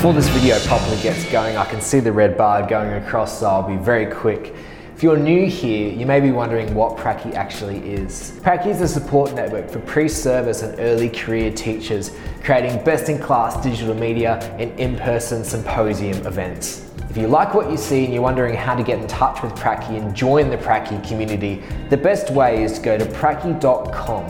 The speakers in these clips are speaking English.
Before this video properly gets going, I can see the red bar going across, so I'll be very quick. If you're new here, you may be wondering what Pracky actually is. Pracky is a support network for pre-service and early career teachers, creating best-in-class digital media and in-person symposium events. If you like what you see and you're wondering how to get in touch with Pracky and join the Pracky community, the best way is to go to pracky.com.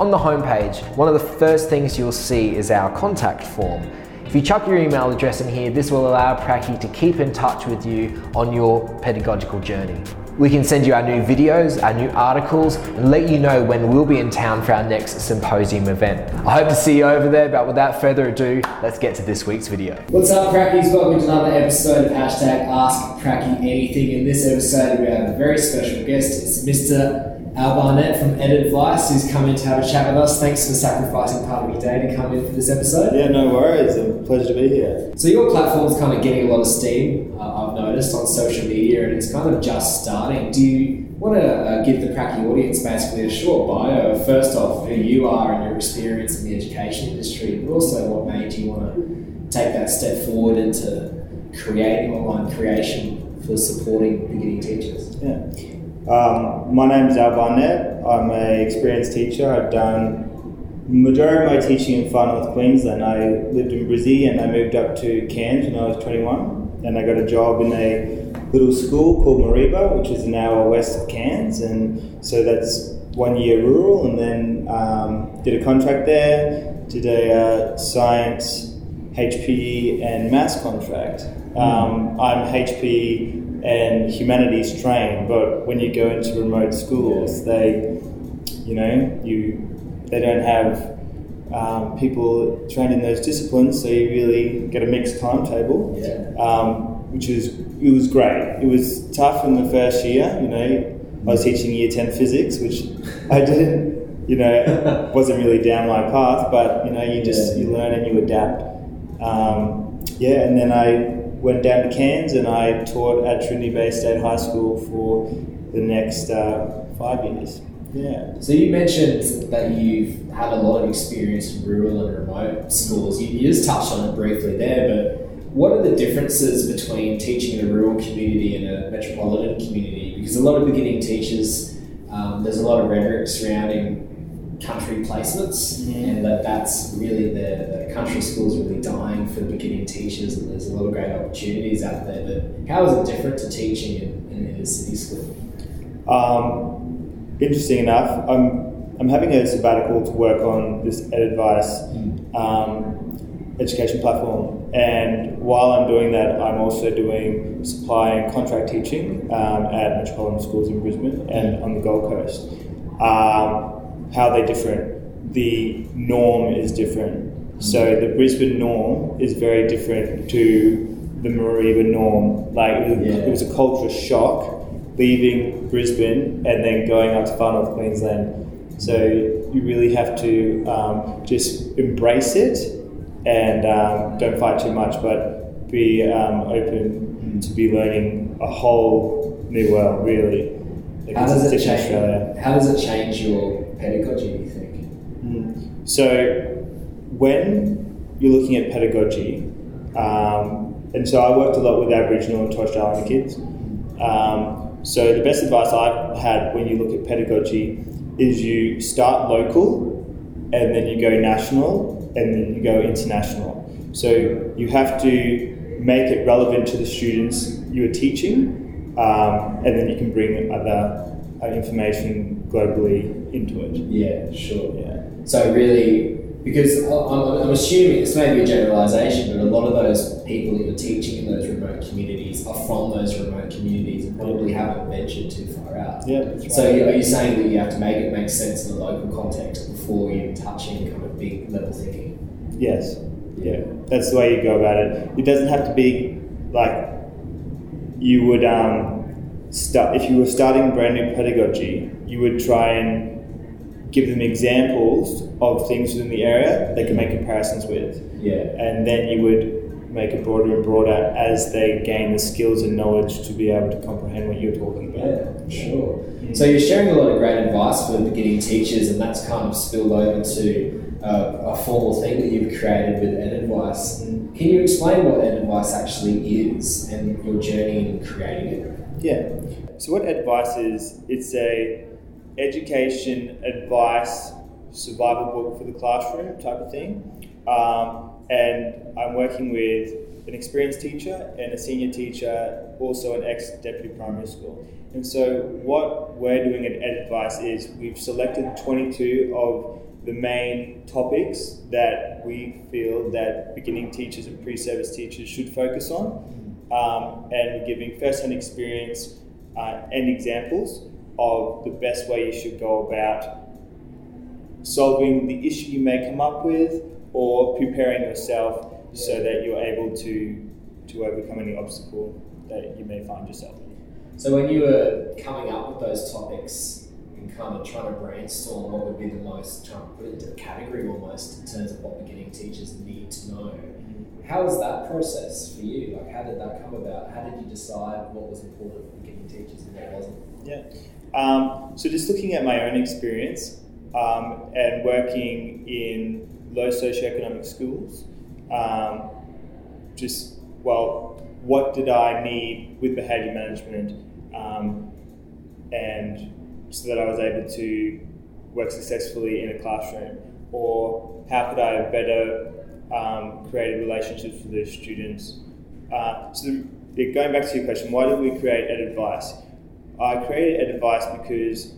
On the homepage, one of the first things you'll see is our contact form. If you chuck your email address in here, this will allow Pracky to keep in touch with you on your pedagogical journey. We can send you our new videos, our new articles, and let you know when we'll be in town for our next symposium event. I hope to see you over there, but without further ado, let's get to this week's video. What's up, Prackies? Welcome to another episode of hashtag Ask Pracky Anything. In this episode, we have a very special guest. It's Mr. Al Barnett from Ed Advice, who's come in to have a chat with us. Thanks for sacrificing part of your day to come in for this episode. Yeah, no worries. A pleasure to be here. So your platform's kind of getting a lot of steam. Uh, I've noticed on social media, and it's kind of just starting. Do you want to uh, give the Pracky audience basically a short bio? First off, who you are and your experience in the education industry, but also what made you want to take that step forward into creating online creation for supporting beginning teachers. Yeah. Um, my name is Al Barnett. I'm an experienced teacher. I've done majority of my teaching in far north Queensland. I lived in Brizzy and I moved up to Cairns when I was 21. And I got a job in a little school called Mareeba, which is an hour west of Cairns. And so that's one year rural. And then um, did a contract there, did a uh, science, HPE, and maths contract. Um, I'm HP and humanities trained, but when you go into remote schools, they, you know, you they don't have um, people trained in those disciplines, so you really get a mixed timetable, Yeah. um, which is it was great. It was tough in the first year, you know. I was teaching year ten physics, which I didn't, you know, wasn't really down my path, but you know, you just Yeah. you learn and you adapt. Um, yeah, and then I went down to Cairns and I taught at Trinity Bay State High School for the next uh, five years. Yeah. So you mentioned that you've had a lot of experience in rural and remote schools. You, just touched on it briefly there, but what are the differences between teaching in a rural community and a metropolitan community? Because a lot of beginning teachers, um, there's a lot of rhetoric surrounding country placements, Mhm. and that that's really the, the country schools really dying for beginning teachers, and there's a lot of great opportunities out there. But how is it different to teaching in, in, in a city school? Um, interesting enough, I'm, I'm having a sabbatical to work on this Ed Advice um, education platform. And while I'm doing that, I'm also doing supply and contract teaching um, at metropolitan schools in Brisbane and on the Gold Coast. Um, how they're different? The norm is different. So the Brisbane norm is very different to the Mareeba norm. Like it was, Yeah. it was a culture shock leaving Brisbane and then going up to far north Queensland. So you really have to um, just embrace it and um, don't fight too much, but be um, open to be learning a whole new world. Really, Like, How does it change? Australia. How does it change your pedagogy? You think? Mm. So, when you're looking at pedagogy, um, and so I worked a lot with Aboriginal and Torres Strait Islander kids. Um, so, the best advice I've had when you look at pedagogy is you start local and then you go national and then you go international. So, you have to make it relevant to the students you are teaching, um, and then you can bring other uh, information globally into it. Yeah, sure. Yeah. So really, because I- I'm, I'm assuming this may be a generalisation, but a lot of those people that you're teaching in those remote communities are from those remote communities and probably haven't ventured too far out. Yeah, right. So are you saying that you have to make it make sense in the local context before you touch touching kind of big level thinking? yes, yeah, that's the way you go about it. It doesn't have to be like you would um, start if you were starting brand new pedagogy. You would try and give them examples of things within the area they can make comparisons with, Yeah. and then you would make it broader and broader as they gain the skills and knowledge to be able to comprehend what you're talking about. Yeah, sure. So you're sharing a lot of great advice for beginning teachers, and that's kind of spilled over to uh, a formal thing that you've created with Ed Advice. Can you explain what Ed Advice actually is and your journey in creating it? Yeah. So what advice is? It's a education advice survival book for the classroom type of thing. Um, and I'm working with an experienced teacher and a senior teacher, also an ex deputy primary school. And so, what we're doing at Advice is we've selected 22 of the main topics that we feel that beginning teachers and pre-service teachers should focus on, um, and giving first-hand experience uh, and examples of the best way you should go about solving the issue you may come up with or preparing yourself so that you're able to to overcome any obstacle that you may find yourself in. So when you were coming up with those topics and kind of trying to brainstorm what would be the most, trying to put it into a category almost in terms of what beginning teachers need to know, how was that process for you? Like how did that come about? How did you decide what was important for beginning teachers and what wasn't? Yeah. Um, so just looking at my own experience um, and working in low socioeconomic schools, um, just well, what did I need with behaviour management, um, and so that I was able to work successfully in a classroom, or how could I better um, create relationships with the students? Uh, so, the, going back to your question, why did we create Ed Advice? I created Ed Advice because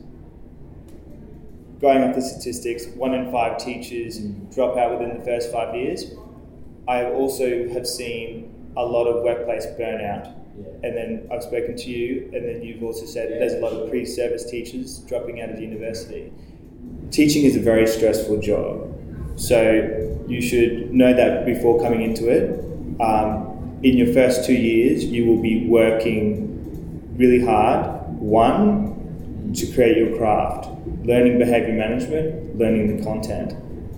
going off the statistics, one in five teachers drop out within the first five years. I also have seen a lot of workplace burnout. Yeah. And then I've spoken to you, and then you've also said Yeah. there's a lot of pre service teachers dropping out of university. Teaching is a very stressful job. So you should know that before coming into it. Um, in your first two years, you will be working really hard. One, to create your craft, learning behavior management, learning the content.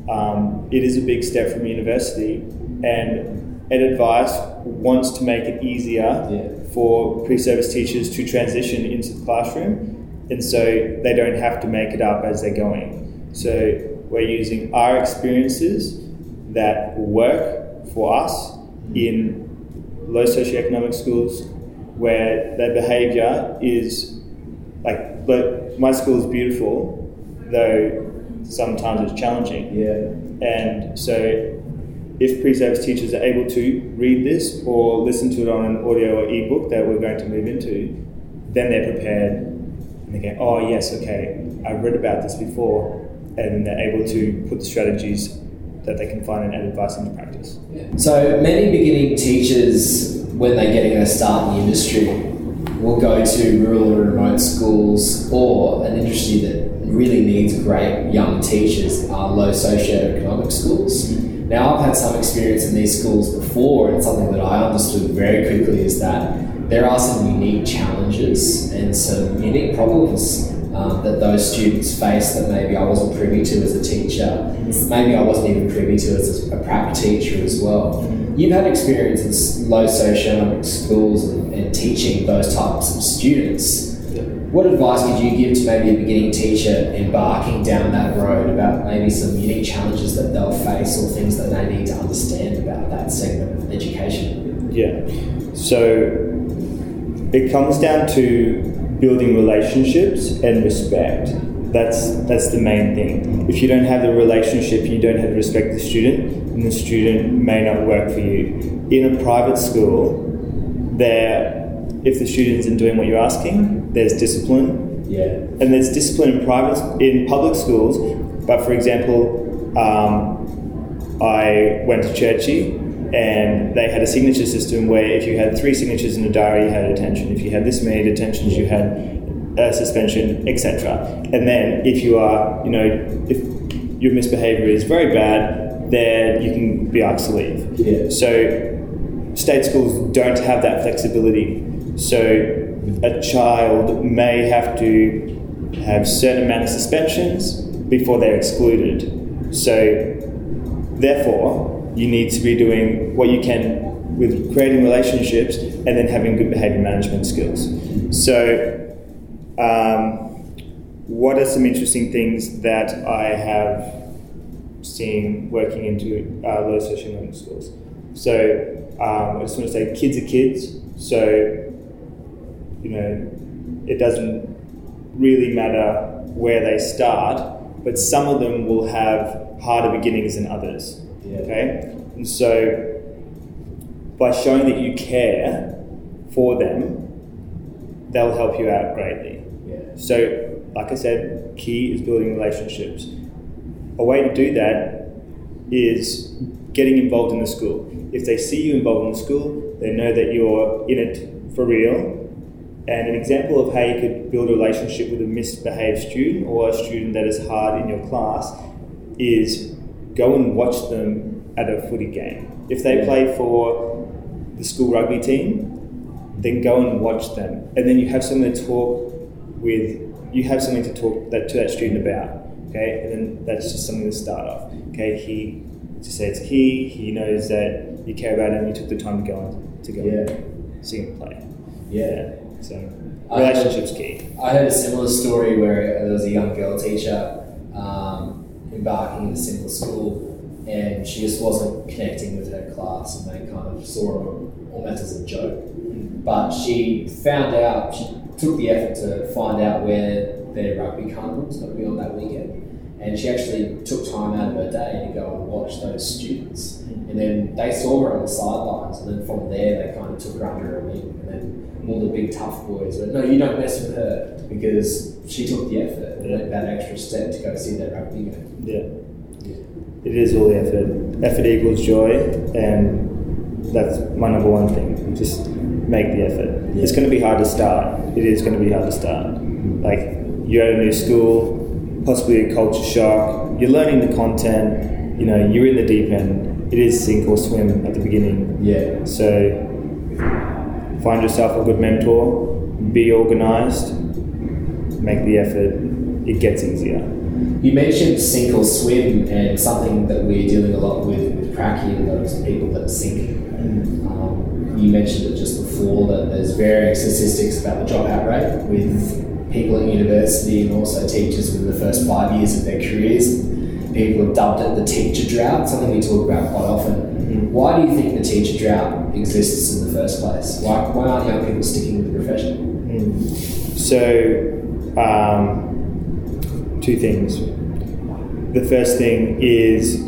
Um, it is a big step from university, and Ed Advice wants to make it easier Yeah. for pre-service teachers to transition into the classroom, and so they don't have to make it up as they're going. So we're using our experiences that work for us in low socioeconomic schools where their behaviour is like but my school is beautiful though sometimes it's challenging Yeah. and so if pre-service teachers are able to read this or listen to it on an audio or ebook that we're going to move into then they're prepared and they go oh yes okay i've read about this before and they're able to put the strategies that they can find and Ed advice into practice. So many beginning teachers, when they're getting their start in the industry, will go to rural or remote schools or an industry that really needs great young teachers are low socioeconomic schools. Mm-hmm. Now, I've had some experience in these schools before, and something that I understood very quickly is that there are some unique challenges and some unique problems um, that those students face that maybe I wasn't privy to as a teacher. Maybe I wasn't even privy to as a prac teacher as well. You've had experience in low socioeconomic schools and, and teaching those types of students. What advice could you give to maybe a beginning teacher embarking down that road about maybe some unique challenges that they'll face or things that they need to understand about that segment of education? Yeah. So it comes down to building relationships and respect. That's that's the main thing. If you don't have the relationship, you don't have the respect the student, and the student may not work for you. In a private school, there if the student isn't doing what you're asking, there's discipline Yeah. and there's discipline in private in public schools. But for example, um, I went to Churchie, and they had a signature system where if you had three signatures in a diary, you had detention. If you had this many detentions, you had a suspension, etc. And then if you are, you know, if your misbehaviour is very bad, then you can be asked to leave. Yeah. So state schools don't have that flexibility. So a child may have to have certain amount of suspensions before they're excluded. So therefore, you need to be doing what you can with creating relationships and then having good behavior management skills. So, um, what are some interesting things that I have seen working into uh, low socioeconomic schools? So um, I just want to say, kids are kids. So you know, it doesn't really matter where they start, but some of them will have harder beginnings than others. Yeah. Okay, and so by showing that you care for them, they'll help you out greatly. Yeah. So, like I said, key is building relationships. A way to do that is getting involved in the school. If they see you involved in the school, they know that you're in it for real. And an example of how you could build a relationship with a misbehaved student or a student that is hard in your class is go and watch them at a footy game. If they play for the school rugby team, then go and watch them. And then you have something to talk with, you have something to talk that, to that student about. Okay, and then that's just something to start off. Okay, he to say it's he, he knows that you care about him, you took the time to go and to go Yeah. and see him play. Yeah. So I- relationships key. I heard a similar story where there was a young girl teacher embarking in a similar school, and she just wasn't connecting with her class, and they kind of saw her almost as a joke. But she found out, she took the effort to find out where their rugby carnival was going to be on that weekend, and she actually took time out of her day to go and watch those students. Mm. And then they saw her on the sidelines, and then from there they kind of took her under her wing, and then all the big tough boys went, no, you don't mess with her because she took the effort and went that extra step to go see that rugby game. Yeah. It is all the effort. Effort equals joy, and that's my number one thing. Just make the effort. It's going to be hard to start. It is going to be hard to start. Like you're at a new school, possibly a culture shock. You're learning the content. You know, you're in the deep end. It is sink or swim at the beginning. Yeah. So find yourself a good mentor. Be organized. Make the effort. It gets easier. You mentioned sink or swim, and something that we're dealing a lot with with Pracky and those people that sink. Um, you mentioned it just before that there's varying statistics about the dropout rate with people at university and also teachers within the first five years of their careers. People have dubbed it the teacher drought, something we talk about quite often. Why do you think the teacher drought exists in the first place? Why, why aren't young people sticking with the profession? So, um, two things. The first thing is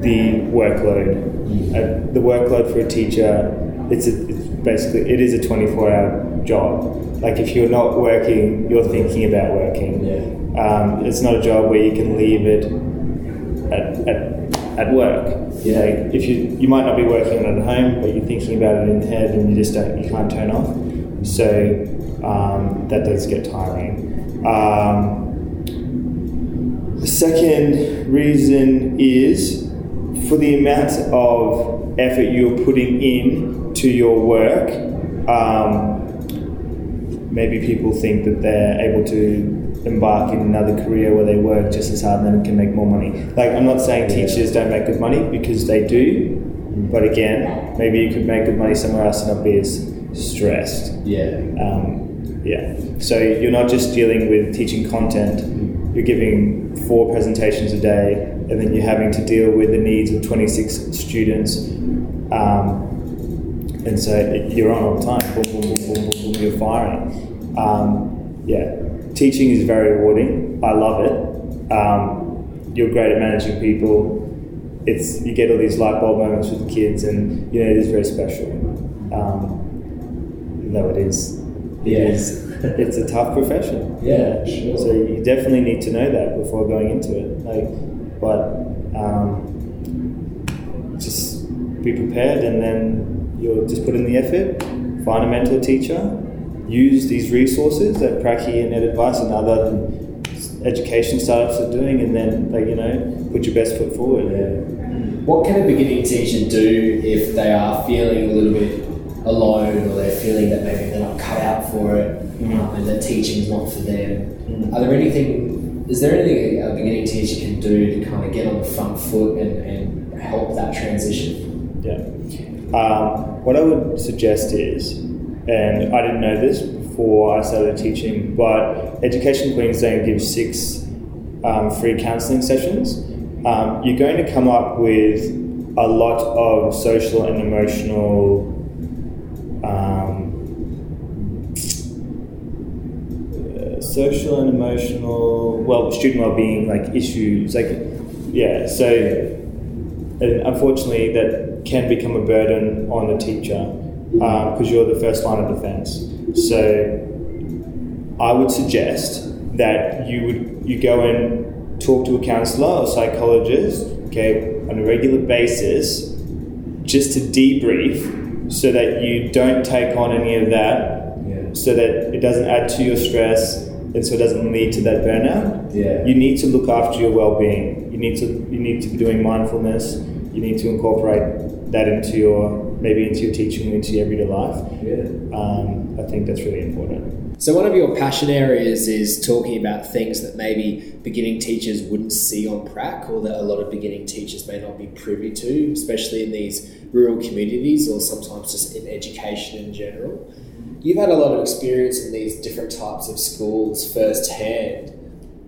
the workload. Uh, the workload for a teacher, it's, a, it's basically it is a twenty four hour job. Like if you're not working, you're thinking about working. Yeah. Um, it's not a job where you can leave it at, at, at work. Yeah. Like if you you might not be working on it at home, but you're thinking about it in head and you just don't you can't turn off. So um, that does get tiring. Um, the second reason is for the amount of effort you're putting in to your work. Um, maybe people think that they're able to embark in another career where they work just as hard and then can make more money. Like I'm not saying teachers don't make good money because they do, but again, maybe you could make good money somewhere else and not be as stressed. Yeah. Um, yeah. So you're not just dealing with teaching content, you're giving four presentations a day, and then you're having to deal with the needs of 26 students. Um, and so you're on all the time, boom, boom, boom, boom, boom, boom, you're firing. Um, yeah. Teaching is very rewarding. I love it. Um, you're great at managing people. It's you get all these light bulb moments with the kids, and you know it is very special. Um, though it is, it Yeah. is- it's a tough profession. Yeah, sure. So you definitely need to know that before going into it. Like, but um, just be prepared, and then you'll just put in the effort. Find a mentor teacher. Use these resources that Pracky and Ed Advice and other education startups are doing, and then like you know, put your best foot forward. What can a beginning teacher do if they are feeling a little bit alone or they're feeling that maybe they're not cut out for it um, and that teaching is not for them? Are there anything, is there anything a beginning teacher can do to kind of get on the front foot and, and help that transition? Yeah. Um, what I would suggest is, and I didn't know this before I started teaching, but Education Queensland gives six um, free counselling sessions. Um, you're going to come up with a lot of social and emotional um, uh, social and emotional well student well-being like issues like yeah so unfortunately that can become a burden on the teacher um, because you're the first line of defense so i would suggest that you would you go and talk to a counselor or psychologist okay on a regular basis just to debrief so that you don't take on any of that Yeah. so that it doesn't add to your stress and so it doesn't lead to that burnout Yeah. you need to look after your well-being you need to you need to be doing mindfulness you need to incorporate that into your maybe into your teaching into your everyday life Yeah. um, i think that's really important So one of your passion areas is talking about things that maybe beginning teachers wouldn't see on prac or that a lot of beginning teachers may not be privy to, especially in these rural communities or sometimes just in education in general. You've had a lot of experience in these different types of schools firsthand.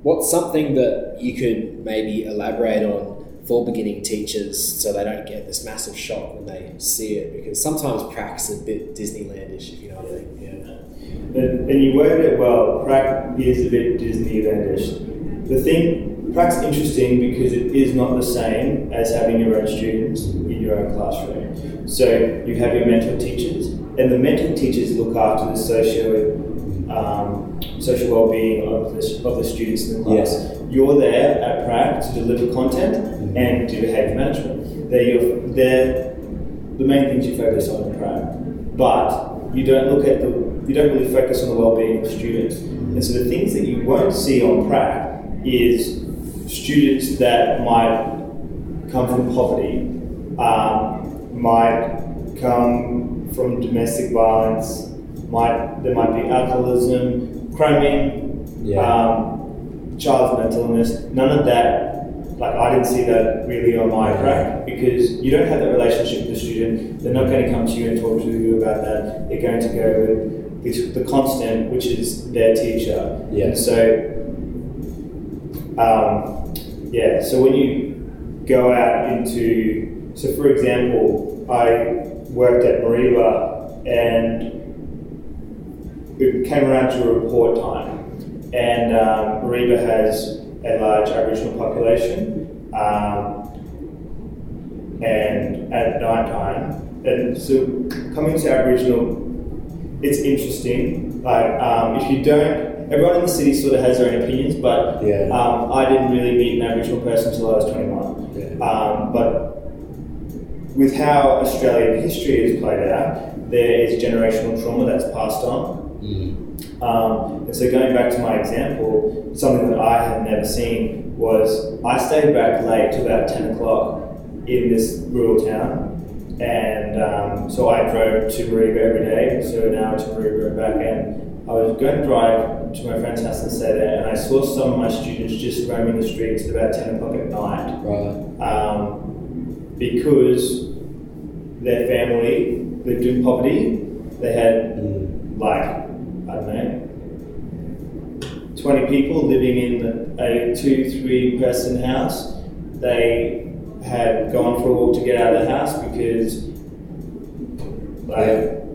What's something that you could maybe elaborate on for beginning teachers so they don't get this massive shock when they see it? Because sometimes prac's a bit Disneylandish, if you know what I mean. Yeah. And, and you worded it well. Prac is a bit Disneylandish. The thing, Prac's interesting because it is not the same as having your own students in your own classroom. So you have your mentor teachers, and the mentor teachers look after the socio, um, social well-being of the, of the students in the class. Yes. You're there at Prac to deliver content and do behaviour management. They're, your, they're the main things you focus on in Prac. But you don't look at the, you don't really focus on the well-being of students. And so the things that you won't see on Prac is students that might come from poverty, um, might come from domestic violence, might there might be alcoholism, cramming, Yeah. um, child's mental illness. None of that. Like I didn't see that really on my prac because you don't have that relationship with the student. They're not going to come to you and talk to you about that. They're going to go with this, the constant, which is their teacher. Yeah. And so, um, yeah. So when you go out into, so for example, I worked at Mareeba and it came around to a report time, and um, Mareeba has a large Aboriginal population, um, and at night time, and so coming to Aboriginal, it's interesting. Like um, if you don't, everyone in the city sort of has their own opinions, but Yeah. um, I didn't really meet an Aboriginal person until I was twenty one. Yeah. Um, but with how Australian history is played out, there is generational trauma that's passed on. Um, and so going back to my example, something that I had never seen was I stayed back late to about 10 o'clock in this rural town. And um, so I drove to Mareeba every day, so an hour to Mareeba and back. And I was going to drive to my friend's house and stay there. And I saw some of my students just roaming the streets at about 10 o'clock at night Right. um, because their family lived in poverty. They had like 20 people living in a two, three person house. They had gone for a walk to get out of the house because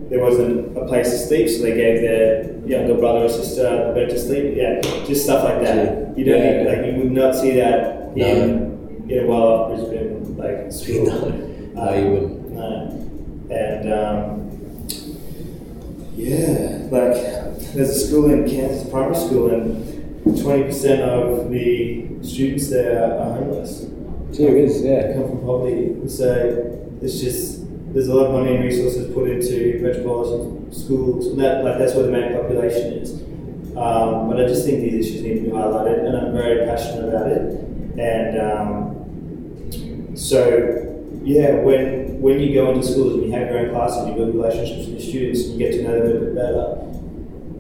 there wasn't a place to sleep, so they gave their younger brother or sister a bed to sleep. Yeah, just stuff like that. You don't yeah. like you would not see that no. in in a while. off Brisbane like school. no. no, you wouldn't. No. And um, yeah, like there's a school in Cairns, a primary school, and twenty percent of the students there are homeless. Whiz, They yeah. come from poverty. So it's just there's a lot of money and resources put into metropolitan schools, and that like that's where the main population is. Um, but I just think these issues need to be highlighted, and I'm very passionate about it. And um, so yeah, when when you go into schools and you have your own classes, you build relationships with your students, and you get to know them a little bit better,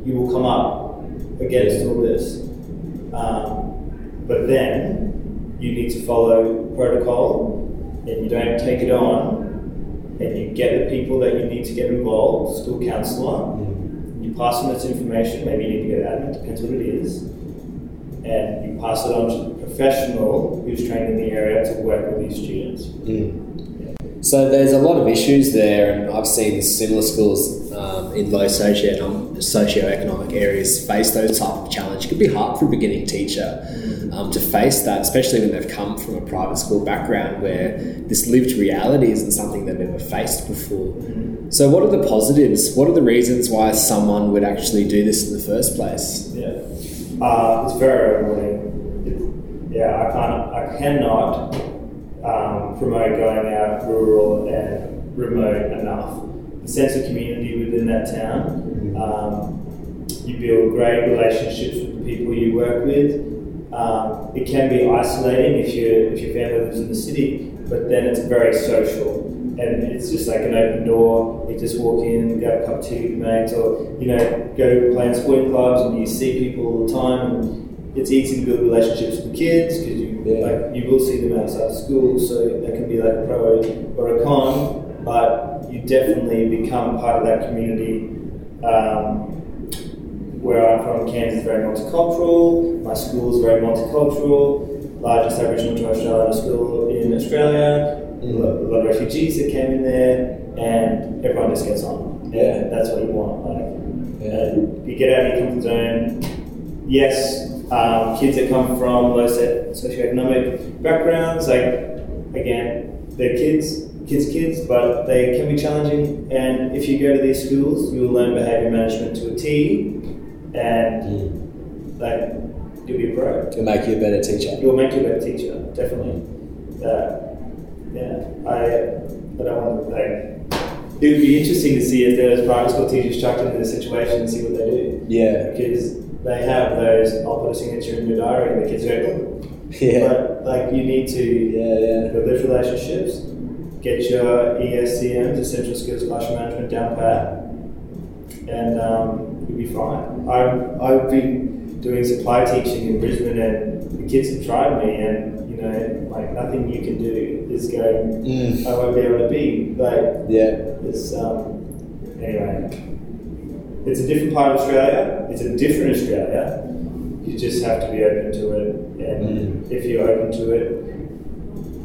you will come up against all this. Um, but then you need to follow protocol, and you don't take it on, and you get the people that you need to get involved, school counsellor. You pass on this information. Maybe you need to get admin. Depends what it is, and you pass it on to the professional who's trained in the area to work with these students. Mm. So there's a lot of issues there, and I've seen similar schools um, in low socio socioeconomic areas face those type of challenge. It can be hard for a beginning teacher um, to face that, especially when they've come from a private school background where this lived reality isn't something they've ever faced before. So, what are the positives? What are the reasons why someone would actually do this in the first place? Yeah, uh, it's very rewarding. Yeah, I can't, I cannot um, promote going out rural and remote enough. Sense of community within that town. Um, you build great relationships with the people you work with. Um, it can be isolating if you if your family lives in the city, but then it's very social and it's just like an open door. You just walk in, get a cup of tea with mates, or you know, go play in sporting clubs, and you see people all the time. And it's easy to build relationships with kids because you yeah. like you will see them outside school, so that can be like a pro or a con. But you definitely become part of that community. Um, where I'm from, Cairns is very multicultural. My school is very multicultural. Largest Aboriginal and Torres Strait Islander school in Australia a lot of refugees that came in there, and everyone just gets on. Yeah, that's what you want. Like, yeah. you get out of your comfort zone. Yes, um, kids that come from low set socioeconomic backgrounds, like again, they're kids, kids, kids, but they can be challenging. And if you go to these schools, you will learn behavior management to a T, and mm. like you'll be a pro. It'll make you a better teacher. Will make you a better teacher, definitely. Uh, yeah, I, I don't want to like. It would be interesting to see if there was private school teachers chucked into this situation and see what they do. Yeah, because they have those. I'll put a signature in your diary, and the kids go. Yeah, but like you need to yeah yeah build those relationships, get your ESCMs, essential skills classroom management down pat, and um, you'll be fine. I've I've been doing supply teaching in Brisbane, and the kids have tried me, and you know, like nothing you can do is going. Mm. I won't be able to be like. Yeah. It's um. Anyway, it's a different part of Australia. It's a different Australia. You just have to be open to it, and mm. if you're open to it,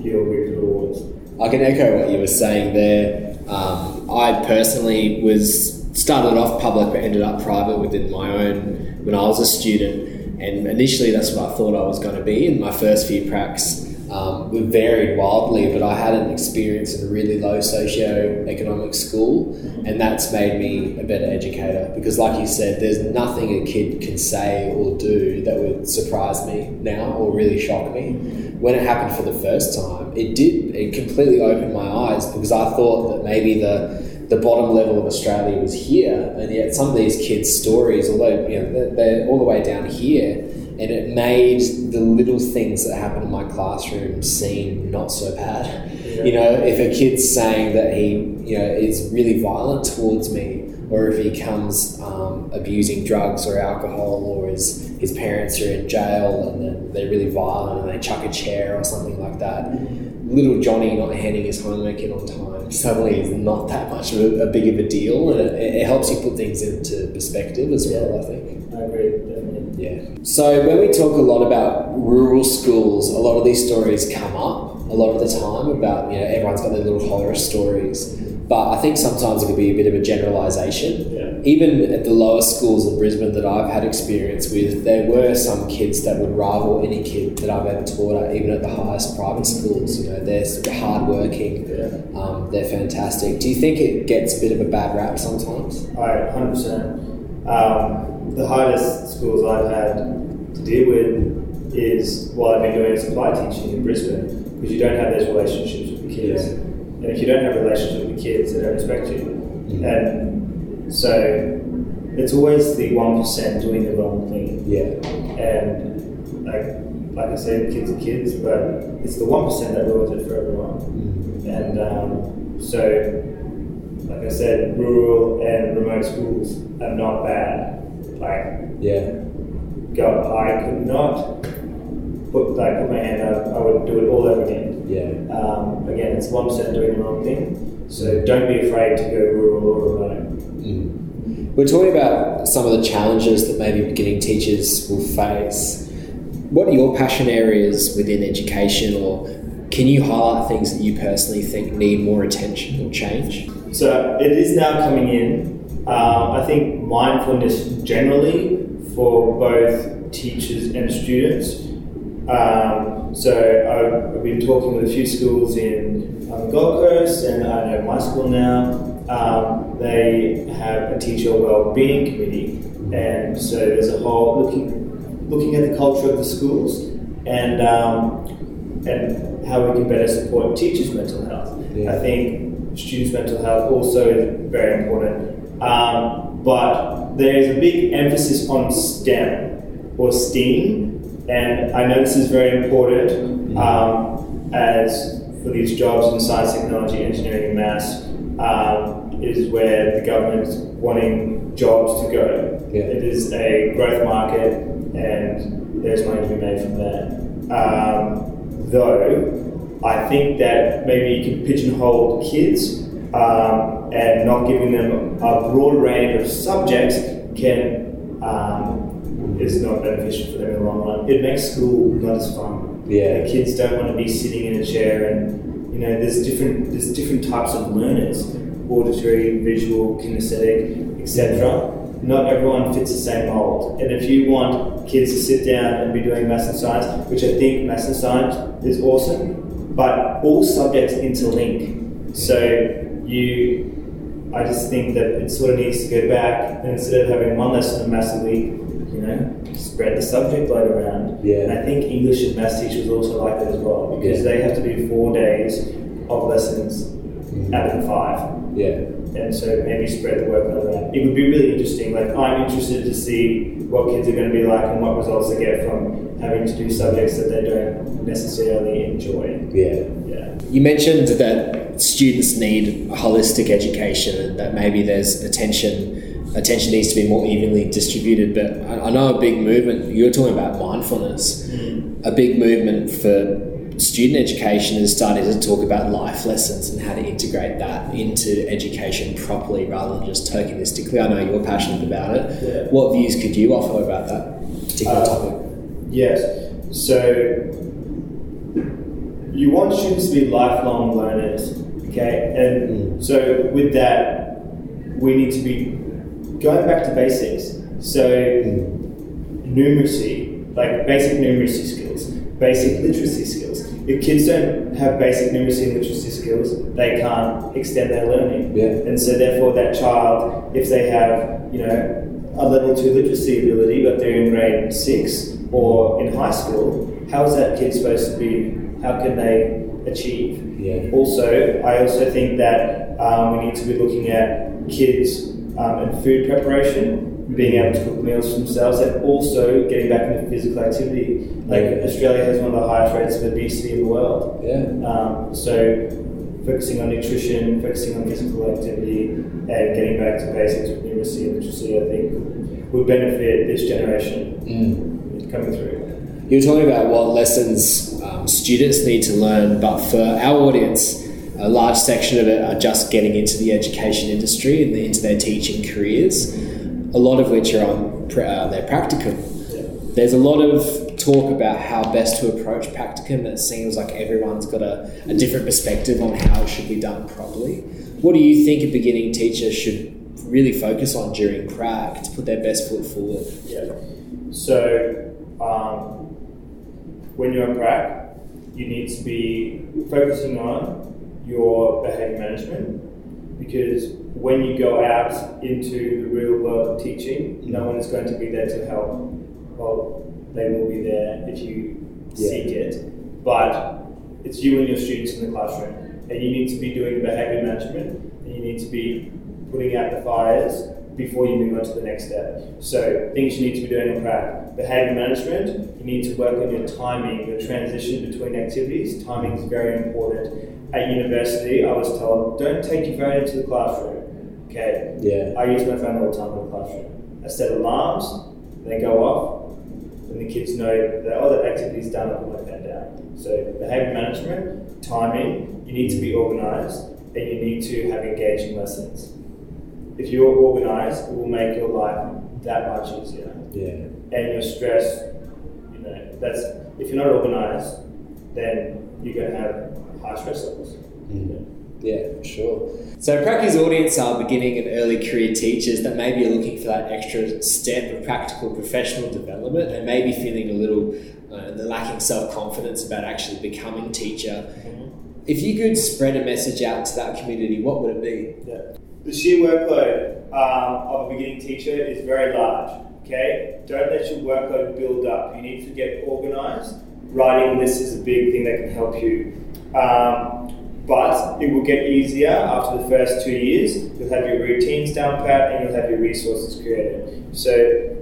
you'll reap the rewards. I can echo what you were saying there. Um, I personally was started off public but ended up private within my own when I was a student and initially, that's what I thought I was going to be in my first few pracs. Um, we varied wildly, but I had an experience in a really low socio-economic school, and that's made me a better educator. Because, like you said, there's nothing a kid can say or do that would surprise me now or really shock me. When it happened for the first time, it did. It completely opened my eyes because I thought that maybe the the bottom level of Australia was here, and yet some of these kids' stories, although you know they're, they're all the way down here, and it made the little things that happen in my classroom seem not so bad. Yeah. You know, if a kid's saying that he you know is really violent towards me, or if he comes um, abusing drugs or alcohol, or his his parents are in jail and they're really violent and they chuck a chair or something like that. Little Johnny not handing his homework in on time suddenly is not that much of a, a big of a deal, and it, it, helps you put things into perspective as well. I think. Definitely. Yeah. So when we talk a lot about rural schools, a lot of these stories come up a lot of the time about you know everyone's got their little horror stories, but I think sometimes it could be a bit of a generalisation. Yeah even at the lower schools in Brisbane that I've had experience with, there were some kids that would rival any kid that I've ever taught at, even at the highest private schools. You know, they're hardworking, yeah. um, they're fantastic. Do you think it gets a bit of a bad rap sometimes? I 100%. Um, the hardest schools I've had to deal with is while I've been doing supply teaching in Brisbane, because you don't have those relationships with the kids. Yeah. And if you don't have relationships with the kids, they don't respect you. Mm-hmm. And so it's always the one percent doing the wrong thing. Yeah. And like like I said, kids are kids, but it's the one percent that ruins it for everyone. Mm. And um, so, like I said, rural and remote schools are not bad. Like yeah, go. I could not put like put my hand up. I would do it all over again. Yeah. Um, again, it's one percent doing the wrong thing. So don't be afraid to go rural or remote. Mm. We're talking about some of the challenges that maybe beginning teachers will face. What are your passion areas within education, or Can you highlight things that you personally think need more attention or change? So it is now coming in. Uh, I think mindfulness generally for both teachers and students. Um, so I've, been talking with a few schools in um, Gold Coast, and I know my school now. Um, they have a teacher well-being committee, and so there's a whole looking looking at the culture of the schools and um, and how we can better support teachers' mental health. Yeah. I think students' mental health also is very important, um, but there is a big emphasis on STEM or STEAM, and I know this is very important mm-hmm. um, as for these jobs in science, technology, engineering, and maths. Um, is where the government is wanting jobs to go. Yeah. It is a growth market, and there's money to be made from there. Um, though, I think that maybe you can pigeonhole kids um, and not giving them a broad range of subjects can um, is not beneficial for them in the long run. It makes school not as fun. Yeah, the kids don't want to be sitting in a chair, and you know, there's different there's different types of learners auditory, visual, kinesthetic, etc. Not everyone fits the same mold. And if you want kids to sit down and be doing maths and science, which I think maths and science is awesome, but all subjects interlink. So you, I just think that it sort of needs to go back, and instead of having one lesson of maths a week, you know, spread the subject load around. Yeah. And I think English and maths teachers also like that as well because yeah. they have to do four days of lessons mm-hmm. out of five. Yeah. And so maybe spread the workload around. It would be really interesting. Like I'm interested to see what kids are going to be like and what results they get from having to do subjects that they don't necessarily enjoy. Yeah. Yeah. You mentioned that students need a holistic education and that maybe there's attention attention needs to be more evenly distributed. But I, know a big movement. You're talking about mindfulness. Mm. A big movement for student education is starting to talk about life lessons and how to integrate that into education properly rather than just tokenistically. I know you're passionate about it. Yeah. What views could you offer about that particular uh, topic? Yes. So you want students to be lifelong learners, okay? And mm. so with that, we need to be going back to basics. So mm. numeracy, like basic numeracy skills, basic literacy skills if kids don't have basic numeracy and literacy skills, they can't extend their learning. Yeah. And so therefore that child, if they have, you know, a level two literacy ability, but they're in grade six or in high school, how is that kid supposed to be? How can they achieve? Yeah. Also, I also think that um, we need to be looking at kids um, and food preparation being able to cook meals for themselves and also getting back into physical activity. Like Australia has one of the highest rates of obesity in the world. Yeah. Um, so focusing on nutrition, focusing on physical activity, and getting back to basics with numeracy and literacy, I think would benefit this generation mm. coming through. You were talking about what lessons um, students need to learn, but for our audience, a large section of it are just getting into the education industry and into their teaching careers a lot of which are on uh, their practicum. There's a lot of talk about how best to approach practicum. It seems like everyone's got a, a different perspective on how it should be done properly. What do you think a beginning teacher should really focus on during prac to put their best foot forward? Yeah. So um, when you're in prac, you need to be focusing on your behavior management because when you go out into the real world of teaching, no one is going to be there to help. Well, they will be there if you yeah. seek it, but it's you and your students in the classroom, and you need to be doing behavior management, and you need to be putting out the fires before you move on to the next step. So things you need to be doing in prac. Behavior management, you need to work on your timing, your transition between activities. Timing is very important. At university, I was told, don't take your phone into the classroom. Okay. Yeah. I use my phone all the time in the classroom. I set alarms, they go off, and the kids know that oh that activity's done, I put my pen down. So behavior management, timing, you need to be organized and you need to have engaging lessons. If you're organized, it will make your life that much easier. Yeah. And your stress, you know, that's if you're not organized, then you're going to have high stress levels. Yeah, for sure. So Pracky's audience are beginning and early career teachers that maybe are looking for that extra step of practical professional development and maybe feeling a little uh, they're lacking self-confidence about actually becoming teacher. If you could spread a message out to that community, what would it be? Yeah. The sheer workload um, of a beginning teacher is very large. Okay, don't let your workload build up. You need to get organised. Writing lists is a big thing that can help you. Um, but it will get easier after the first two years. You'll have your routines down pat and you'll have your resources created. So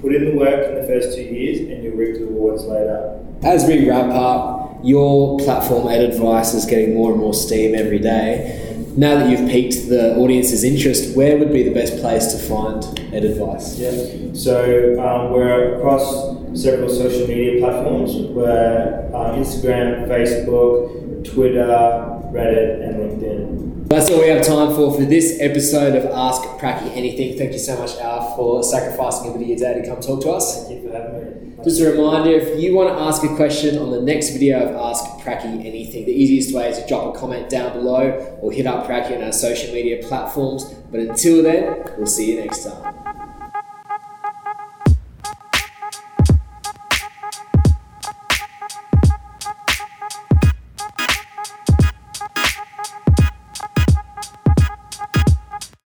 put in the work in the first two years and you'll reap the rewards later. As we wrap up, your platform Ed Advice is getting more and more steam every day. Now that you've piqued the audience's interest, where would be the best place to find Ed Advice? Yeah. So um, we're across several social media platforms. We're uh, Instagram, Facebook, Twitter, Reddit, and LinkedIn. That's all we have time for for this episode of Ask Pracky Anything. Thank you so much, Al, for sacrificing a bit of your day to come talk to us. Thank you for having me. Just a reminder, if you want to ask a question on the next video of Ask Pracky Anything, the easiest way is to drop a comment down below or hit up Pracky on our social media platforms. But until then, we'll see you next time.